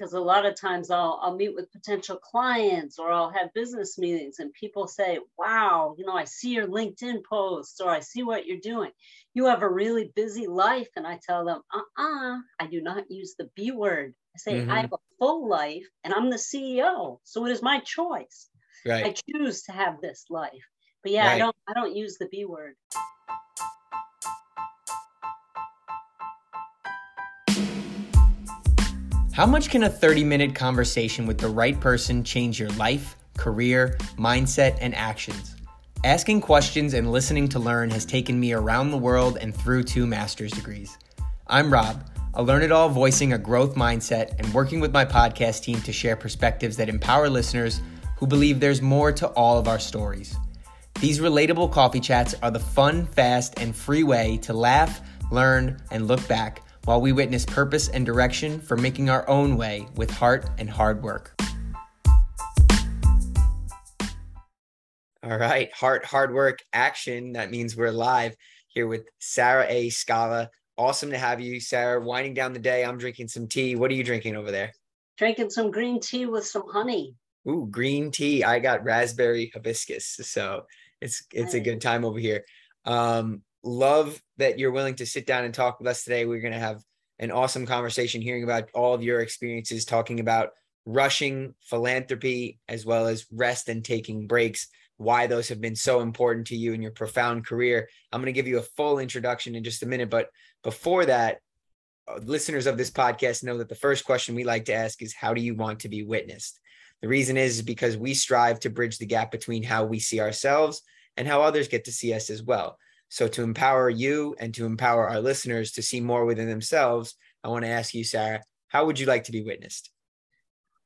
because a lot of times I'll, I'll meet with potential clients or I'll have business meetings and people say, wow, you know, I see your LinkedIn posts or I see what you're doing. You have a really busy life. And I tell them, uh-uh, I do not use the B word. I say, mm-hmm. I have a full life and I'm the CEO. So it is my choice. Right. I choose to have this life. But yeah, right. I don't I don't use the B word. How much can a 30 minute conversation with the right person change your life, career, mindset, and actions? Asking questions and listening to learn has taken me around the world and through two master's degrees. I'm Rob, a learn it all voicing a growth mindset and working with my podcast team to share perspectives that empower listeners who believe there's more to all of our stories. These relatable coffee chats are the fun, fast, and free way to laugh, learn, and look back while we witness purpose and direction for making our own way with heart and hard work. All right, heart, hard work, action. That means we're live here with Sarah A. Scala. Awesome to have you, Sarah. Winding down the day, I'm drinking some tea. What are you drinking over there? Drinking some green tea with some honey. Ooh, green tea. I got raspberry hibiscus, so it's it's a good time over here. Um, love that you're willing to sit down and talk with us today. We're going to have an awesome conversation hearing about all of your experiences, talking about rushing, philanthropy, as well as rest and taking breaks, why those have been so important to you in your profound career. I'm going to give you a full introduction in just a minute. But before that, uh, listeners of this podcast know that the first question we like to ask is how do you want to be witnessed? The reason is because we strive to bridge the gap between how we see ourselves and how others get to see us as well. So, to empower you and to empower our listeners to see more within themselves, I want to ask you, Sarah, how would you like to be witnessed?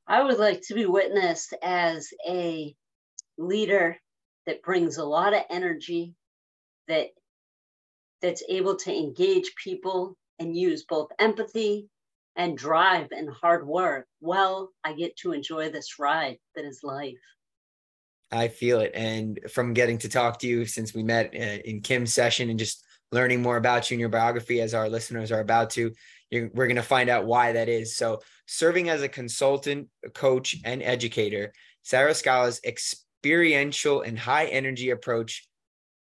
I would like to be witnessed as a leader that brings a lot of energy, that that's able to engage people and use both empathy and drive and hard work. Well, I get to enjoy this ride that is life. I feel it. And from getting to talk to you since we met uh, in Kim's session and just learning more about you and your biography as our listeners are about to, we're going to find out why that is. So, serving as a consultant, coach, and educator, Sarah Scala's experiential and high energy approach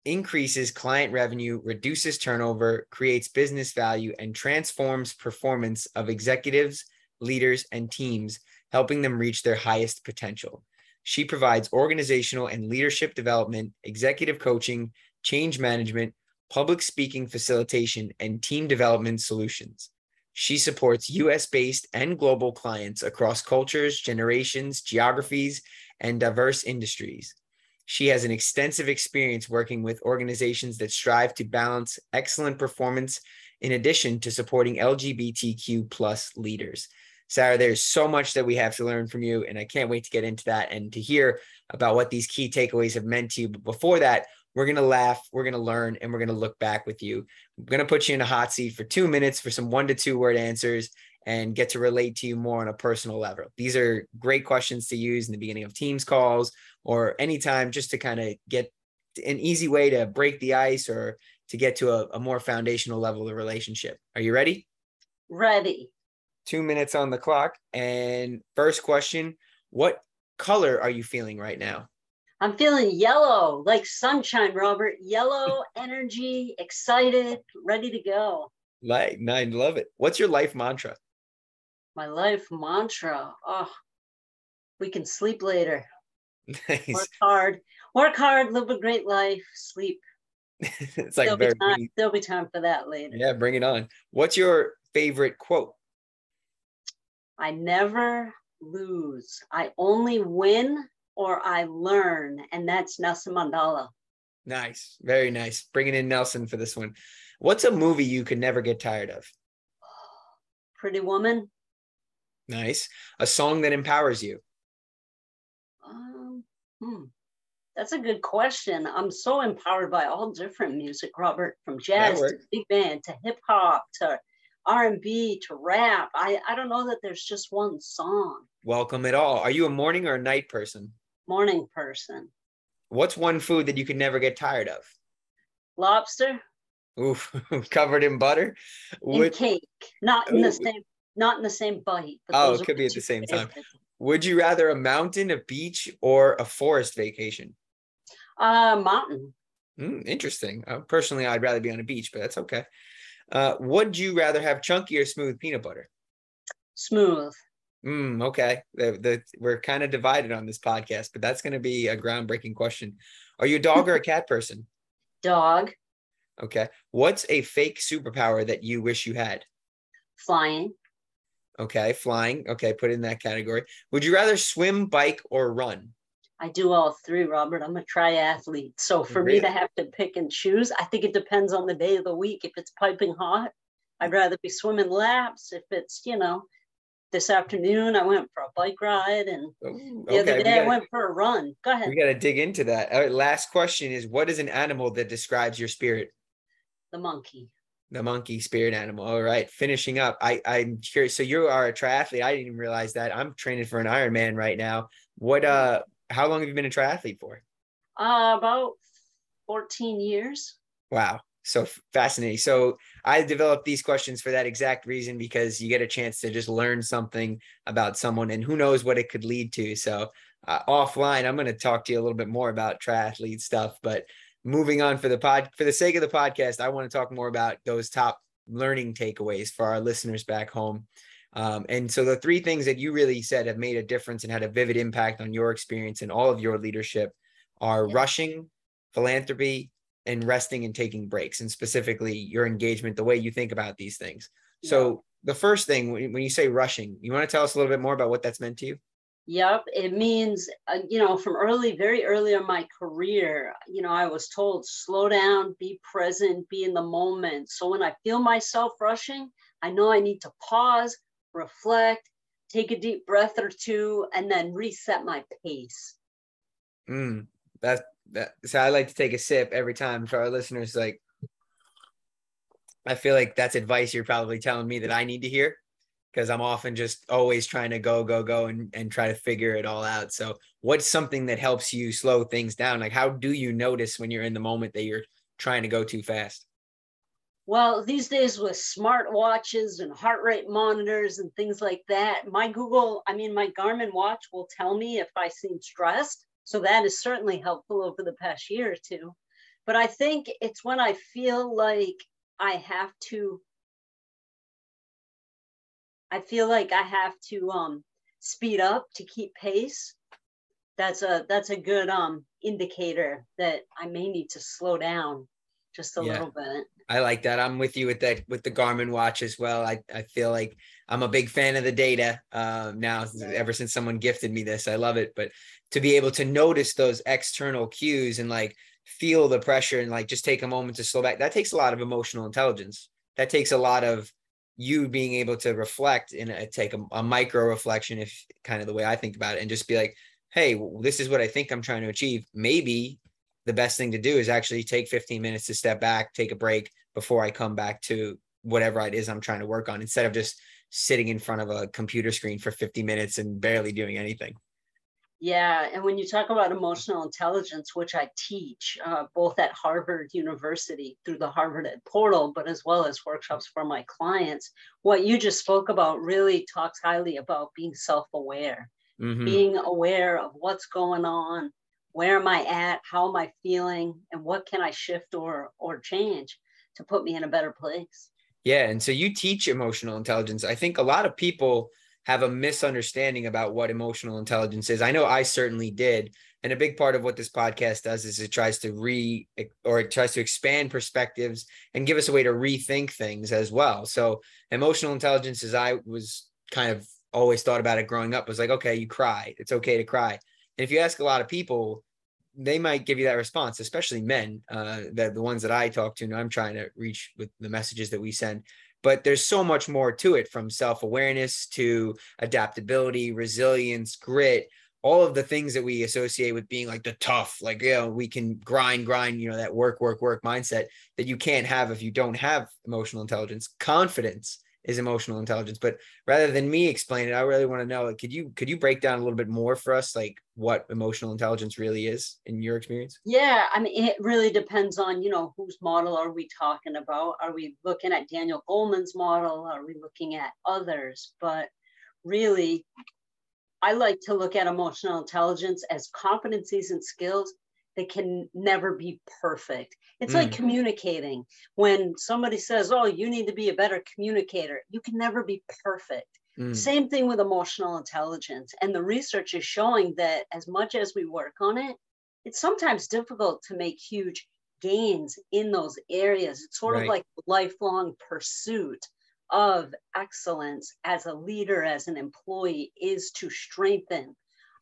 increases client revenue, reduces turnover, creates business value, and transforms performance of executives, leaders, and teams, helping them reach their highest potential. She provides organizational and leadership development, executive coaching, change management, public speaking facilitation, and team development solutions. She supports US based and global clients across cultures, generations, geographies, and diverse industries. She has an extensive experience working with organizations that strive to balance excellent performance in addition to supporting LGBTQ plus leaders. Sarah, there's so much that we have to learn from you, and I can't wait to get into that and to hear about what these key takeaways have meant to you. But before that, we're going to laugh, we're going to learn, and we're going to look back with you. I'm going to put you in a hot seat for two minutes for some one to two word answers and get to relate to you more on a personal level. These are great questions to use in the beginning of Teams calls or anytime just to kind of get an easy way to break the ice or to get to a, a more foundational level of relationship. Are you ready? Ready two minutes on the clock. And first question What color are you feeling right now? I'm feeling yellow, like sunshine, Robert. Yellow energy, excited, ready to go. Like, I love it. What's your life mantra? My life mantra. Oh, we can sleep later. Nice. Work hard. Work hard, live a great life, sleep. it's like there'll, very, be time, there'll be time for that later. Yeah, bring it on. What's your favorite quote? I never lose. I only win or I learn. And that's Nelson Mandela. Nice. Very nice. Bringing in Nelson for this one. What's a movie you could never get tired of? Pretty Woman. Nice. A song that empowers you. Um, hmm. That's a good question. I'm so empowered by all different music, Robert, from jazz to big band to hip hop to R&B to rap. I, I don't know that there's just one song. Welcome at all. Are you a morning or a night person? Morning person. What's one food that you can never get tired of? Lobster. Oof, covered in butter. Would... cake, not in the same not in the same bite. oh, it could be at the same time. Would you rather a mountain, a beach, or a forest vacation? Uh, mountain. Mm, interesting. Uh, personally, I'd rather be on a beach, but that's okay. Uh, would you rather have chunky or smooth peanut butter? Smooth. Mm, okay. The, the, we're kind of divided on this podcast, but that's going to be a groundbreaking question. Are you a dog or a cat person? Dog. Okay. What's a fake superpower that you wish you had? Flying. Okay. Flying. Okay. Put in that category. Would you rather swim, bike, or run? I do all three, Robert. I'm a triathlete. So for really? me to have to pick and choose, I think it depends on the day of the week. If it's piping hot, I'd rather be swimming laps. If it's, you know, this afternoon I went for a bike ride and okay. the other day gotta, I went for a run. Go ahead. We got to dig into that. All right, last question is what is an animal that describes your spirit? The monkey. The monkey spirit animal. All right. Finishing up. I, I'm curious. So you are a triathlete. I didn't even realize that. I'm training for an Ironman right now. What uh how long have you been a triathlete for? Uh, about 14 years. Wow. So fascinating. So I developed these questions for that exact reason because you get a chance to just learn something about someone and who knows what it could lead to. So uh, offline, I'm going to talk to you a little bit more about triathlete stuff, but moving on for the pod, for the sake of the podcast, I want to talk more about those top learning takeaways for our listeners back home. Um, and so the three things that you really said have made a difference and had a vivid impact on your experience and all of your leadership are yeah. rushing, philanthropy, and resting and taking breaks, and specifically your engagement, the way you think about these things. Yeah. So the first thing when you say rushing, you want to tell us a little bit more about what that's meant to you? Yep, it means uh, you know from early, very early in my career, you know I was told slow down, be present, be in the moment. So when I feel myself rushing, I know I need to pause, reflect, take a deep breath or two, and then reset my pace. Mm, that that so I like to take a sip every time for our listeners. Like, I feel like that's advice you're probably telling me that I need to hear because I'm often just always trying to go, go, go and, and try to figure it all out. So, what's something that helps you slow things down? Like, how do you notice when you're in the moment that you're trying to go too fast? Well, these days with smart watches and heart rate monitors and things like that, my Google, I mean, my Garmin watch will tell me if I seem stressed. So that is certainly helpful over the past year or two. But I think it's when I feel like I have to, I feel like I have to um, speed up to keep pace. That's a that's a good um indicator that I may need to slow down just a yeah. little bit. I like that. I'm with you with that with the Garmin watch as well. I, I feel like I'm a big fan of the data um, now. Ever since someone gifted me this, I love it. But to be able to notice those external cues and like feel the pressure and like just take a moment to slow back, that takes a lot of emotional intelligence. That takes a lot of you being able to reflect and take a, a micro reflection, if kind of the way I think about it, and just be like, hey, this is what I think I'm trying to achieve. Maybe the best thing to do is actually take 15 minutes to step back, take a break before I come back to whatever it is I'm trying to work on instead of just sitting in front of a computer screen for 50 minutes and barely doing anything. Yeah, and when you talk about emotional intelligence, which I teach uh, both at Harvard University through the Harvard Ed portal, but as well as workshops for my clients, what you just spoke about really talks highly about being self aware, mm-hmm. being aware of what's going on, where am I at, how am I feeling, and what can I shift or or change to put me in a better place. Yeah, and so you teach emotional intelligence. I think a lot of people have a misunderstanding about what emotional intelligence is. I know I certainly did. And a big part of what this podcast does is it tries to re or it tries to expand perspectives and give us a way to rethink things as well. So emotional intelligence, as I was kind of always thought about it growing up, was like, okay, you cry. It's okay to cry. If you ask a lot of people, they might give you that response, especially men, uh, the, the ones that I talk to and I'm trying to reach with the messages that we send. But there's so much more to it from self awareness to adaptability, resilience, grit, all of the things that we associate with being like the tough, like, you know, we can grind, grind, you know, that work, work, work mindset that you can't have if you don't have emotional intelligence. Confidence is emotional intelligence. But rather than me explain it, I really want to know, could you could you break down a little bit more for us, like what emotional intelligence really is in your experience? Yeah, I mean, it really depends on you know whose model are we talking about? Are we looking at Daniel Goleman's model? Are we looking at others? But really, I like to look at emotional intelligence as competencies and skills that can never be perfect. It's mm. like communicating. When somebody says, Oh, you need to be a better communicator, you can never be perfect. Mm. Same thing with emotional intelligence. And the research is showing that as much as we work on it, it's sometimes difficult to make huge gains in those areas. It's sort right. of like lifelong pursuit of excellence as a leader, as an employee, is to strengthen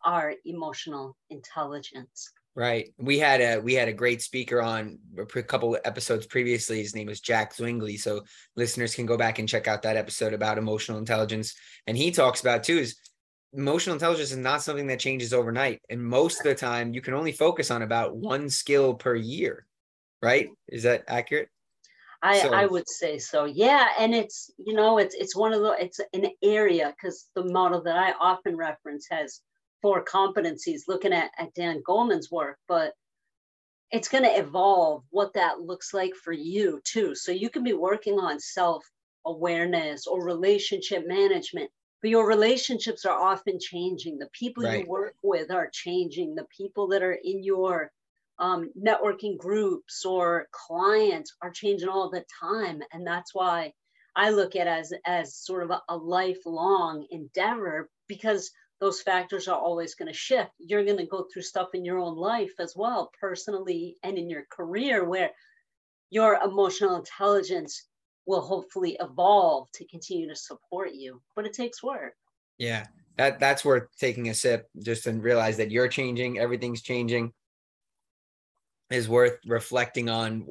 our emotional intelligence. Right. We had a we had a great speaker on a couple episodes previously. His name was Jack Zwingli. So listeners can go back and check out that episode about emotional intelligence. And he talks about too is emotional intelligence is not something that changes overnight. And most of the time you can only focus on about one skill per year. Right? Is that accurate? I, so. I would say so. Yeah. And it's, you know, it's it's one of the it's an area because the model that I often reference has four competencies looking at, at Dan Goleman's work, but it's going to evolve what that looks like for you too. So you can be working on self awareness or relationship management, but your relationships are often changing. The people right. you work with are changing. The people that are in your um, networking groups or clients are changing all the time. And that's why I look at as, as sort of a, a lifelong endeavor because those factors are always going to shift. You're going to go through stuff in your own life as well, personally and in your career, where your emotional intelligence will hopefully evolve to continue to support you. But it takes work. Yeah, that that's worth taking a sip just to realize that you're changing, everything's changing. Is worth reflecting on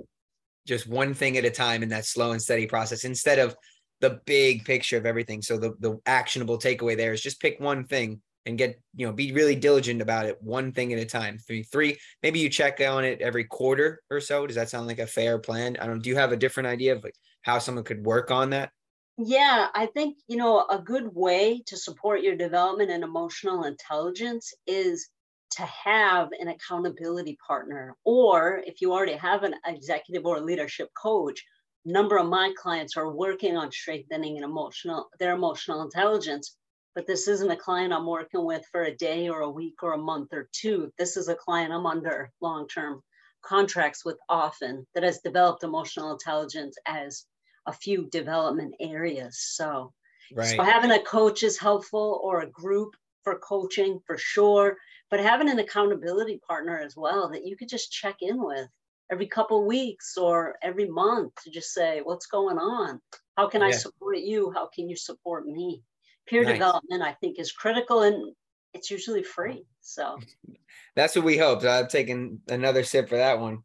just one thing at a time in that slow and steady process instead of the big picture of everything. So the the actionable takeaway there is just pick one thing and get you know be really diligent about it one thing at a time. Three three maybe you check on it every quarter or so. Does that sound like a fair plan? I don't do you have a different idea of like how someone could work on that? Yeah i think you know a good way to support your development and emotional intelligence is to have an accountability partner. Or if you already have an executive or leadership coach number of my clients are working on strengthening an emotional their emotional intelligence but this isn't a client i'm working with for a day or a week or a month or two. This is a client i'm under long-term contracts with often that has developed emotional intelligence as a few development areas. So right. so having a coach is helpful or a group for coaching for sure but having an accountability partner as well that you could just check in with every couple weeks or every month to just say what's going on? How can yeah. i support you? How can you support me? Peer nice. development i think is critical and it's usually free so. That's what we hope i've taken another sip for that one.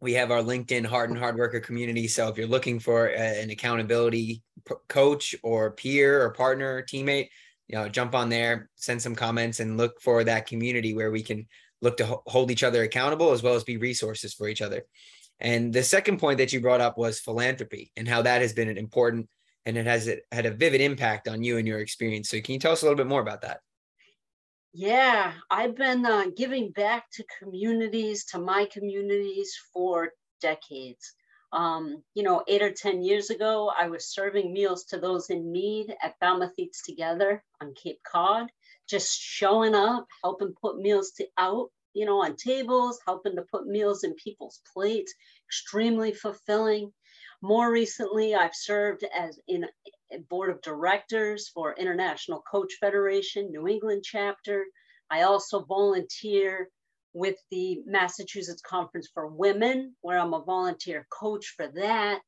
We have our linkedin heart and hard worker community so if you're looking for a, an accountability coach or peer or partner or teammate you know jump on there send some comments and look for that community where we can look to hold each other accountable as well as be resources for each other. And the second point that you brought up was philanthropy and how that has been an important and it has it had a vivid impact on you and your experience. So can you tell us a little bit more about that? Yeah, I've been uh, giving back to communities, to my communities for decades. Um, you know, eight or 10 years ago, I was serving meals to those in need at Falmouth Together on Cape Cod just showing up, helping put meals to out, you know, on tables, helping to put meals in people's plates, extremely fulfilling. More recently, I've served as in a board of directors for International Coach Federation, New England chapter. I also volunteer with the Massachusetts Conference for Women, where I'm a volunteer coach for that.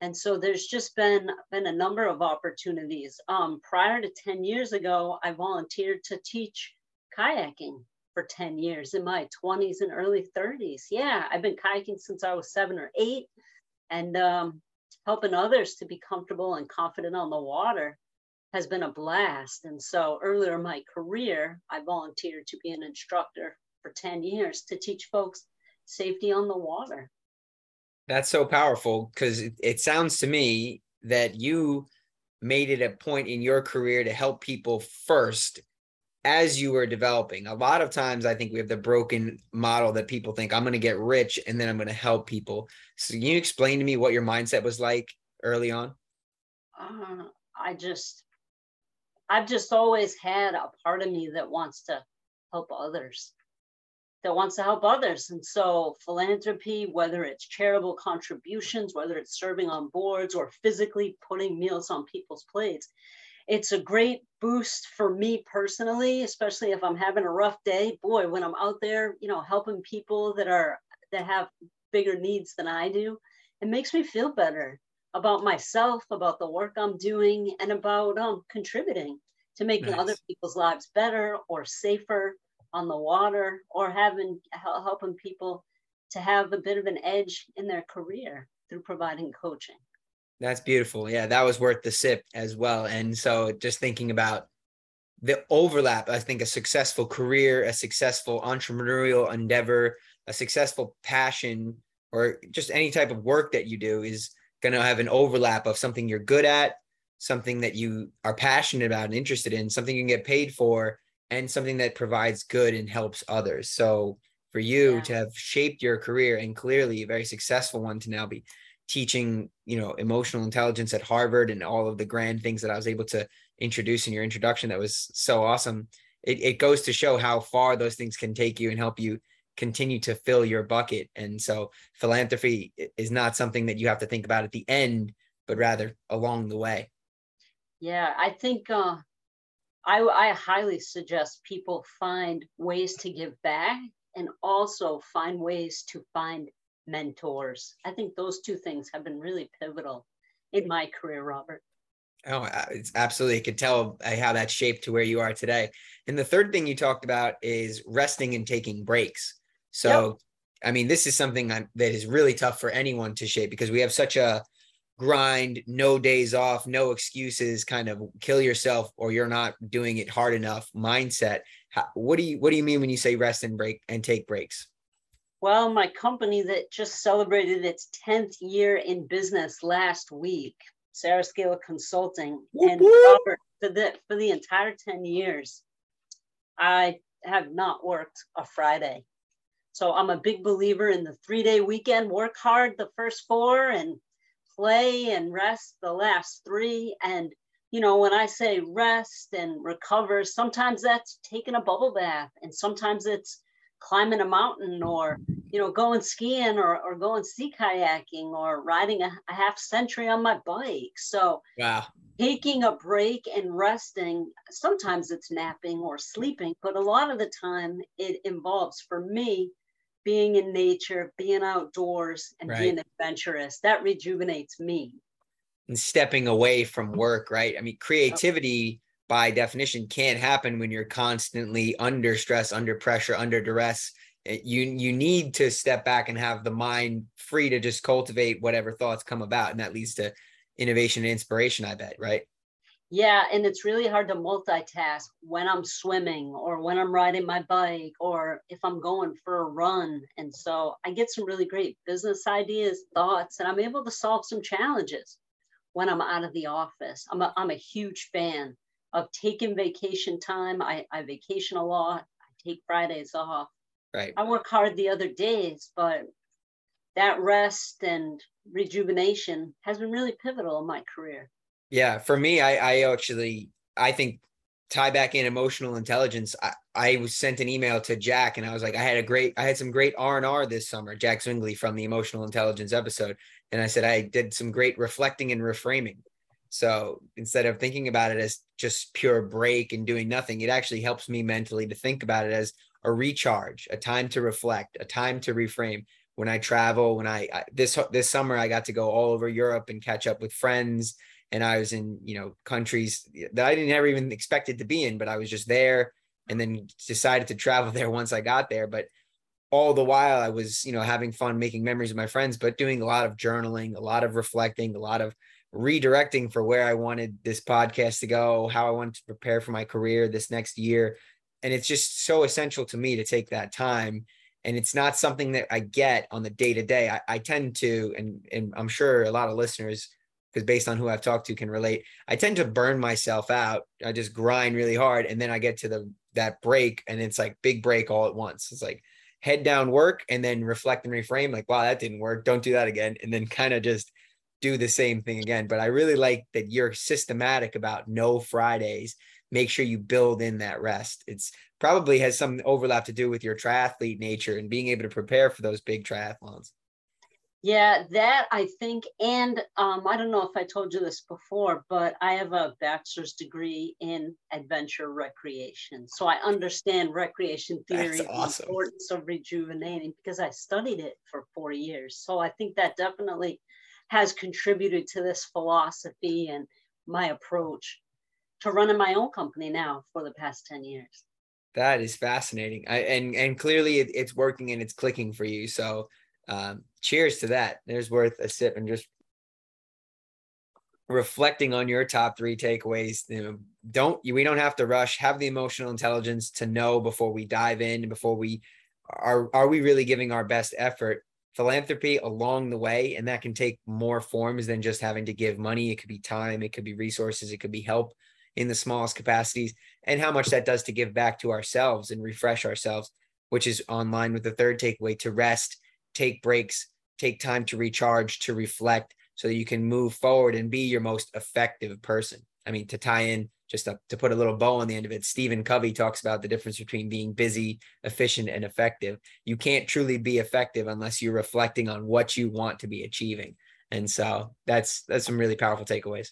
And so there's just been, been a number of opportunities. Um, prior to 10 years ago, I volunteered to teach kayaking for 10 years in my 20s and early 30s. Yeah, I've been kayaking since I was seven or eight and um, helping others to be comfortable and confident on the water has been a blast. And so earlier in my career, I volunteered to be an instructor for 10 years to teach folks safety on the water. That's so powerful because it, it sounds to me that you made it a point in your career to help people first as you were developing. A lot of times, I think we have the broken model that people think I'm going to get rich and then I'm going to help people. So, can you explain to me what your mindset was like early on? Uh, I just, I've just always had a part of me that wants to help others, that wants to help others. And so, philanthropy, whether it's charitable contributions, whether it's serving on boards or physically putting meals on people's plates, it's a great boost for me personally, especially if I'm having a rough day. Boy, when I'm out there, you know, helping people that are that have bigger needs than I do, it makes me feel better about myself, about the work I'm doing, and about um, contributing to making nice. other people's lives better or safer on the water, or having helping people to have a bit of an edge in their career through providing coaching. That's beautiful. Yeah, that was worth the sip as well. And so just thinking about the overlap, I think a successful career, a successful entrepreneurial endeavor, a successful passion, or just any type of work that you do is going to have an overlap of something you're good at, something that you are passionate about and interested in, something you can get paid for, and something that provides good and helps others. So for you yeah. to have shaped your career and clearly a very successful one to now be teaching you know emotional intelligence at harvard and all of the grand things that i was able to introduce in your introduction that was so awesome it, it goes to show how far those things can take you and help you continue to fill your bucket and so philanthropy is not something that you have to think about at the end but rather along the way yeah i think uh, I, I highly suggest people find ways to give back and also find ways to find mentors. I think those two things have been really pivotal in my career, Robert. Oh, it's absolutely. I could tell how that shaped to where you are today. And the third thing you talked about is resting and taking breaks. So, yep. I mean, this is something that is really tough for anyone to shape because we have such a grind, no days off, no excuses, kind of kill yourself or you're not doing it hard enough mindset. How, what do you What do you mean when you say rest and break and take breaks? Well, my company that just celebrated its 10th year in business last week, Sarah Scala Consulting, and Robert, for the, for the entire 10 years, I have not worked a Friday. So I'm a big believer in the three day weekend, work hard the first four and play and rest the last three. And, you know, when I say rest and recover, sometimes that's taking a bubble bath. And sometimes it's climbing a mountain or you know going skiing or, or going sea kayaking or riding a, a half century on my bike. So wow. taking a break and resting sometimes it's napping or sleeping but a lot of the time it involves for me being in nature being outdoors and right. being adventurous that rejuvenates me and stepping away from work right i mean creativity by definition can't happen when you're constantly under stress, under pressure, under duress. Eh, you you need to step back and have the mind free to just cultivate whatever thoughts come about, and that leads to innovation and inspiration. I bet, right? Yeah, and it's really hard to multitask when I'm swimming or when I'm riding my bike or if I'm going for a run. And so I get some really great business ideas, thoughts, and I'm able to solve some challenges when I'm out of the office. I'm a, I'm a huge fan of taking vacation time. I, I vacation a lot. I take Fridays off. Right. I work hard the other days, but that rest and rejuvenation has been really pivotal in my career. Yeah, for me, I, I actually I think tie back in emotional intelligence. I, I was sent an email to Jack and I was like, I had a great, I had some great R and R this summer. Jack Zwingli from the emotional intelligence episode, and I said I did some great reflecting and reframing. So instead of thinking about it as just pure break and doing nothing, it actually helps me mentally to think about it as a recharge, a time to reflect, a time to reframe. When I travel, when I, I this this summer I got to go all over Europe and catch up with friends, and I was in you know countries that I didn't ever even expected to be in, but I was just there, and then decided to travel there once I got there. But all the while I was you know having fun, making memories with my friends, but doing a lot of journaling, a lot of reflecting, a lot of redirecting for where I wanted this podcast to go, how I wanted to prepare for my career this next year. And it's just so essential to me to take that time. And it's not something that I get on the day to day. I tend to, and, and I'm sure a lot of listeners because based on who I've talked to can relate. I tend to burn myself out. I just grind really hard and then I get to the that break and it's like big break all at once. It's like head down work and then reflect and reframe like wow that didn't work. Don't do that again and then kind of just do the same thing again. But I really like that you're systematic about no Fridays. Make sure you build in that rest. It's probably has some overlap to do with your triathlete nature and being able to prepare for those big triathlons. Yeah, that I think, and um, I don't know if I told you this before, but I have a bachelor's degree in adventure recreation. So I understand recreation theory, awesome. the importance of rejuvenating because I studied it for four years. So I think that definitely has contributed to this philosophy and my approach to running my own company now for the past 10 years. That is fascinating. I, and and clearly it, it's working and it's clicking for you. So um, cheers to that. There's worth a sip and just reflecting on your top three takeaways. You know, don't we don't have to rush. Have the emotional intelligence to know before we dive in, before we are are we really giving our best effort. Philanthropy along the way, and that can take more forms than just having to give money. It could be time, it could be resources, it could be help in the smallest capacities, and how much that does to give back to ourselves and refresh ourselves, which is online with the third takeaway to rest take breaks, take time to recharge, to reflect so that you can move forward and be your most effective person. I mean, to tie in just to, to put a little bow on the end of it, Stephen Covey talks about the difference between being busy, efficient, and effective. You can't truly be effective unless you're reflecting on what you want to be achieving. And so that's that's some really powerful takeaways.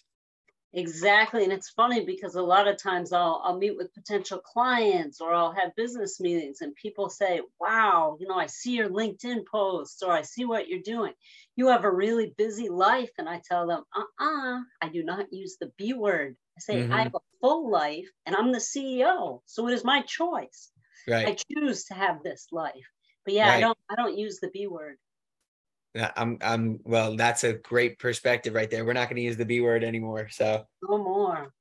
Exactly. And it's funny because a lot of times I'll, I'll meet with potential clients or I'll have business meetings and people say, wow, you know, I see your LinkedIn posts or I see what you're doing. You have a really busy life. And I tell them, uh uh-uh, uh I do not use the B word. I say, mm-hmm. I have a full life and I'm the CEO. So it is my choice. Right. I choose to have this life. But yeah, right. I don't I don't use the B word. I'm I'm well, that's a great perspective right there. We're not going to use the B word anymore. So no more.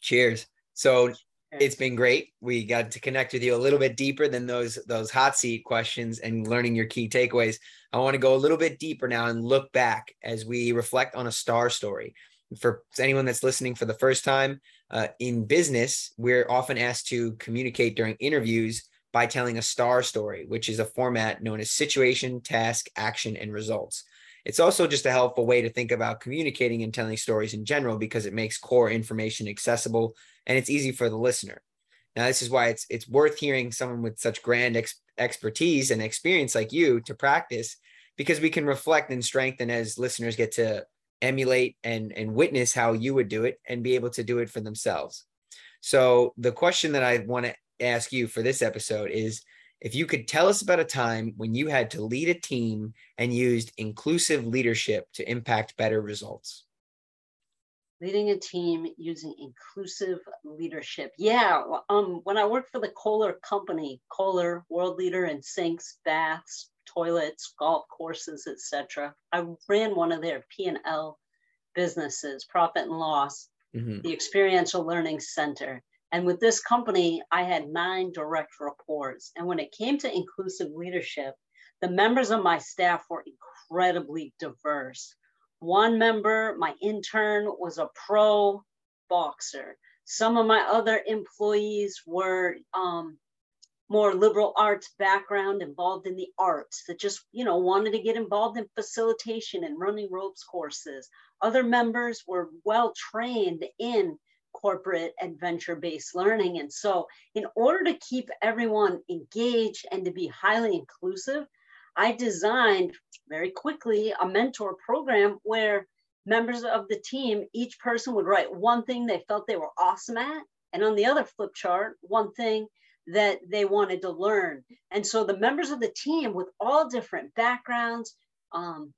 Cheers. So it's been great. We got to connect with you a little bit deeper than those those hot seat questions and learning your key takeaways. I want to go a little bit deeper now and look back as we reflect on a star story. For anyone that's listening for the first time, uh, in business, we're often asked to communicate during interviews by telling a star story, which is a format known as situation, task, action, and results. It's also just a helpful way to think about communicating and telling stories in general because it makes core information accessible and it's easy for the listener. Now, this is why it's it's worth hearing someone with such grand ex- expertise and experience like you to practice because we can reflect and strengthen as listeners get to emulate and and witness how you would do it and be able to do it for themselves. So the question that I want to ask you for this episode is if you could tell us about a time when you had to lead a team and used inclusive leadership to impact better results. Leading a team using inclusive leadership. Yeah, um, when I worked for the Kohler company, Kohler, world leader in sinks, baths, toilets, golf courses, etc. I ran one of their P&L businesses, profit and loss, mm-hmm. the Experiential Learning Center. And with this company, I had nine direct reports. And when it came to inclusive leadership, the members of my staff were incredibly diverse. One member, my intern, was a pro boxer. Some of my other employees were um, more liberal arts background, involved in the arts, that just, you know, wanted to get involved in facilitation and running ropes courses. Other members were well trained in corporate adventure based learning. And so, in order to keep everyone engaged and to be highly inclusive, I designed very quickly a mentor program where members of the team, each person would write one thing they felt they were awesome at, and on the other flip chart, one thing that they wanted to learn. And so the members of the team with all different backgrounds um,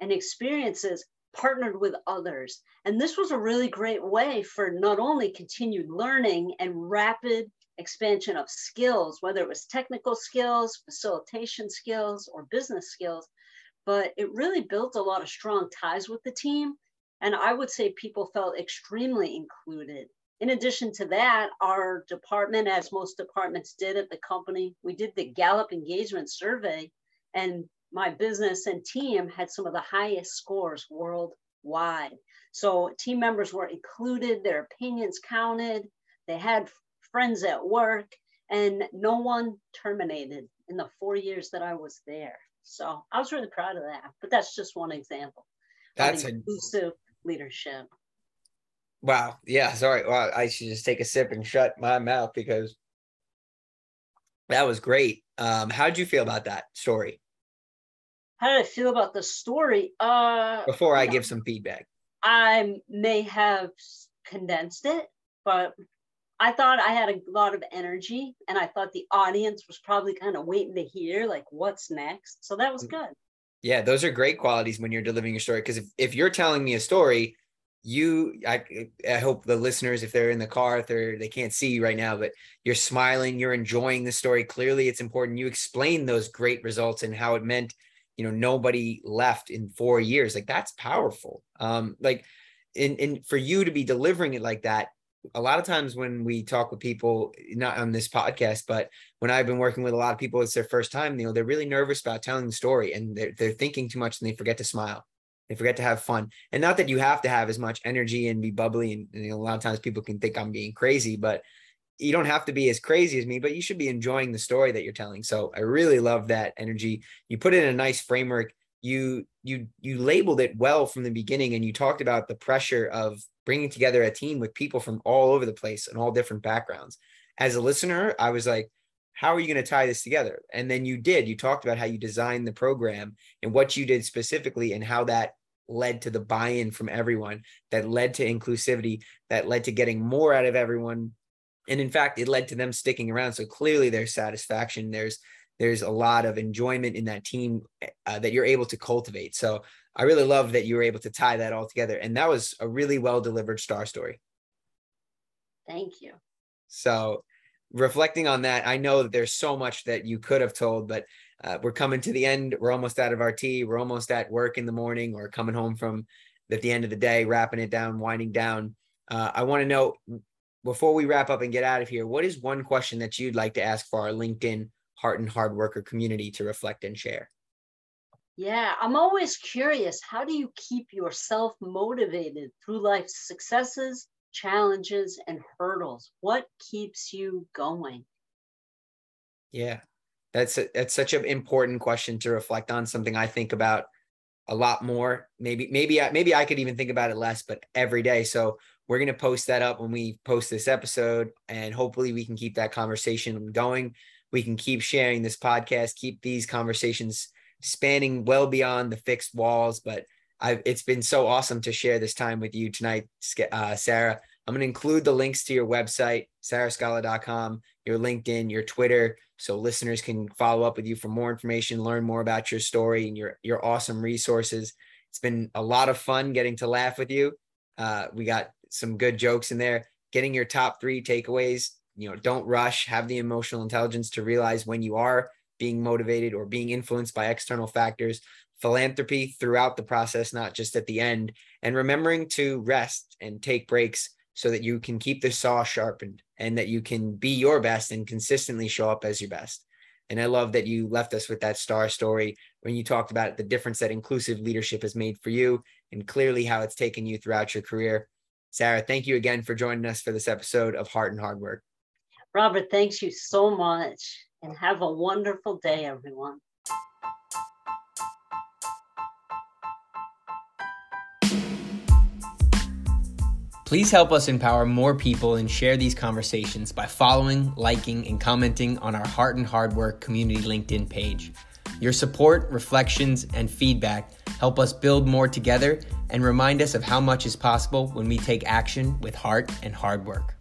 and experiences partnered with others. And this was a really great way for not only continued learning and rapid expansion of skills, whether it was technical skills, facilitation skills, or business skills, but it really built a lot of strong ties with the team. And I would say people felt extremely included. In addition to that, our department, as most departments did at the company, we did the Gallup engagement survey and my business and team had some of the highest scores worldwide. So team members were included, their opinions counted, they had friends at work, and no one terminated in the four years that I was there. So I was really proud of that. But that's just one example. That's inclusive a... leadership. Wow. Yeah. Sorry. Well, I should just take a sip and shut my mouth because that was great. Um, how did you feel about that story? How did I feel about the story? Uh, Before I give some feedback, I may have condensed it, but I thought I had a lot of energy and I thought the audience was probably kind of waiting to hear like what's next. So that was mm. good. Yeah, those are great qualities when you're delivering your story. Because if, if you're telling me a story, you I, I hope the listeners, if they're in the car, if they're they can't see you right now, but you're smiling, you're enjoying the story. Clearly it's important. You explain those great results and how it meant, you know, nobody left in four years. Like that's powerful. Um, like in, in for you to be delivering it like that, a lot of times when we talk with people, not on this podcast, but when I've been working with a lot of people, it's their first time, you know, they're really nervous about telling the story and they're, they're thinking too much and they forget to smile. They forget to have fun. And not that you have to have as much energy and be bubbly. And, and a lot of times people can think I'm being crazy, but you don't have to be as crazy as me, but you should be enjoying the story that you're telling. So I really love that energy. You put in a nice framework. You you you labeled it well from the beginning, and you talked about the pressure of bringing together a team with people from all over the place and all different backgrounds. As a listener, I was like, how are you going to tie this together? And then you did. You talked about how you designed the program and what you did specifically and how that led to the buy-in from everyone, that led to inclusivity, that led to getting more out of everyone. And in fact, it led to them sticking around. So clearly there's satisfaction. There's there's a lot of enjoyment in that team uh, that you're able to cultivate. So I really love that you were able to tie that all together. And that was a really well delivered star story. Thank you. So, reflecting on that, I know that there's so much that you could have told, but uh, we're coming to the end. We're almost out of our tea. We're almost at work in the morning or coming home from at the end of the day, wrapping it down, winding down. Uh, I want to know before we wrap up and get out of here, what is one question that you'd like to ask for our LinkedIn Heart and Hard Worker community to reflect and share? Yeah, I'm always curious. How do you keep yourself motivated through life's successes, challenges, and hurdles? What keeps you going? Yeah, that's a, that's such an important question to reflect on. Something I think about a lot more. Maybe maybe I, maybe I could even think about it less, but every day. So we're gonna post that up when we post this episode, and hopefully we can keep that conversation going. We can keep sharing this podcast, keep these conversations spanning well beyond the fixed walls. But I've, it's been so awesome to share this time with you tonight, uh, Sarah. I'm going to include the links to your website, sarahscala.com, your LinkedIn, your Twitter, so listeners can follow up with you for more information, learn more about your story and your your awesome resources. It's been a lot of fun getting to laugh with you. Uh, we got some good jokes in there. Getting your top three takeaways. You know, don't rush. Have the emotional intelligence to realize when you are being motivated or being influenced by external factors, philanthropy throughout the process, not just at the end, and remembering to rest and take breaks so that you can keep the saw sharpened and that you can be your best and consistently show up as your best. And I love that you left us with that star story when you talked about the difference that inclusive leadership has made for you and clearly how it's taken you throughout your career. Sarah, thank you again for joining us for this episode of Heart and Hard Work. Robert, thanks you so much and have a wonderful day, everyone. Please help us empower more people and share these conversations by following, liking, and commenting on our Heart and Hard Work community LinkedIn page. Your support, reflections, and feedback help us build more together and remind us of how much is possible when we take action with heart and hard work.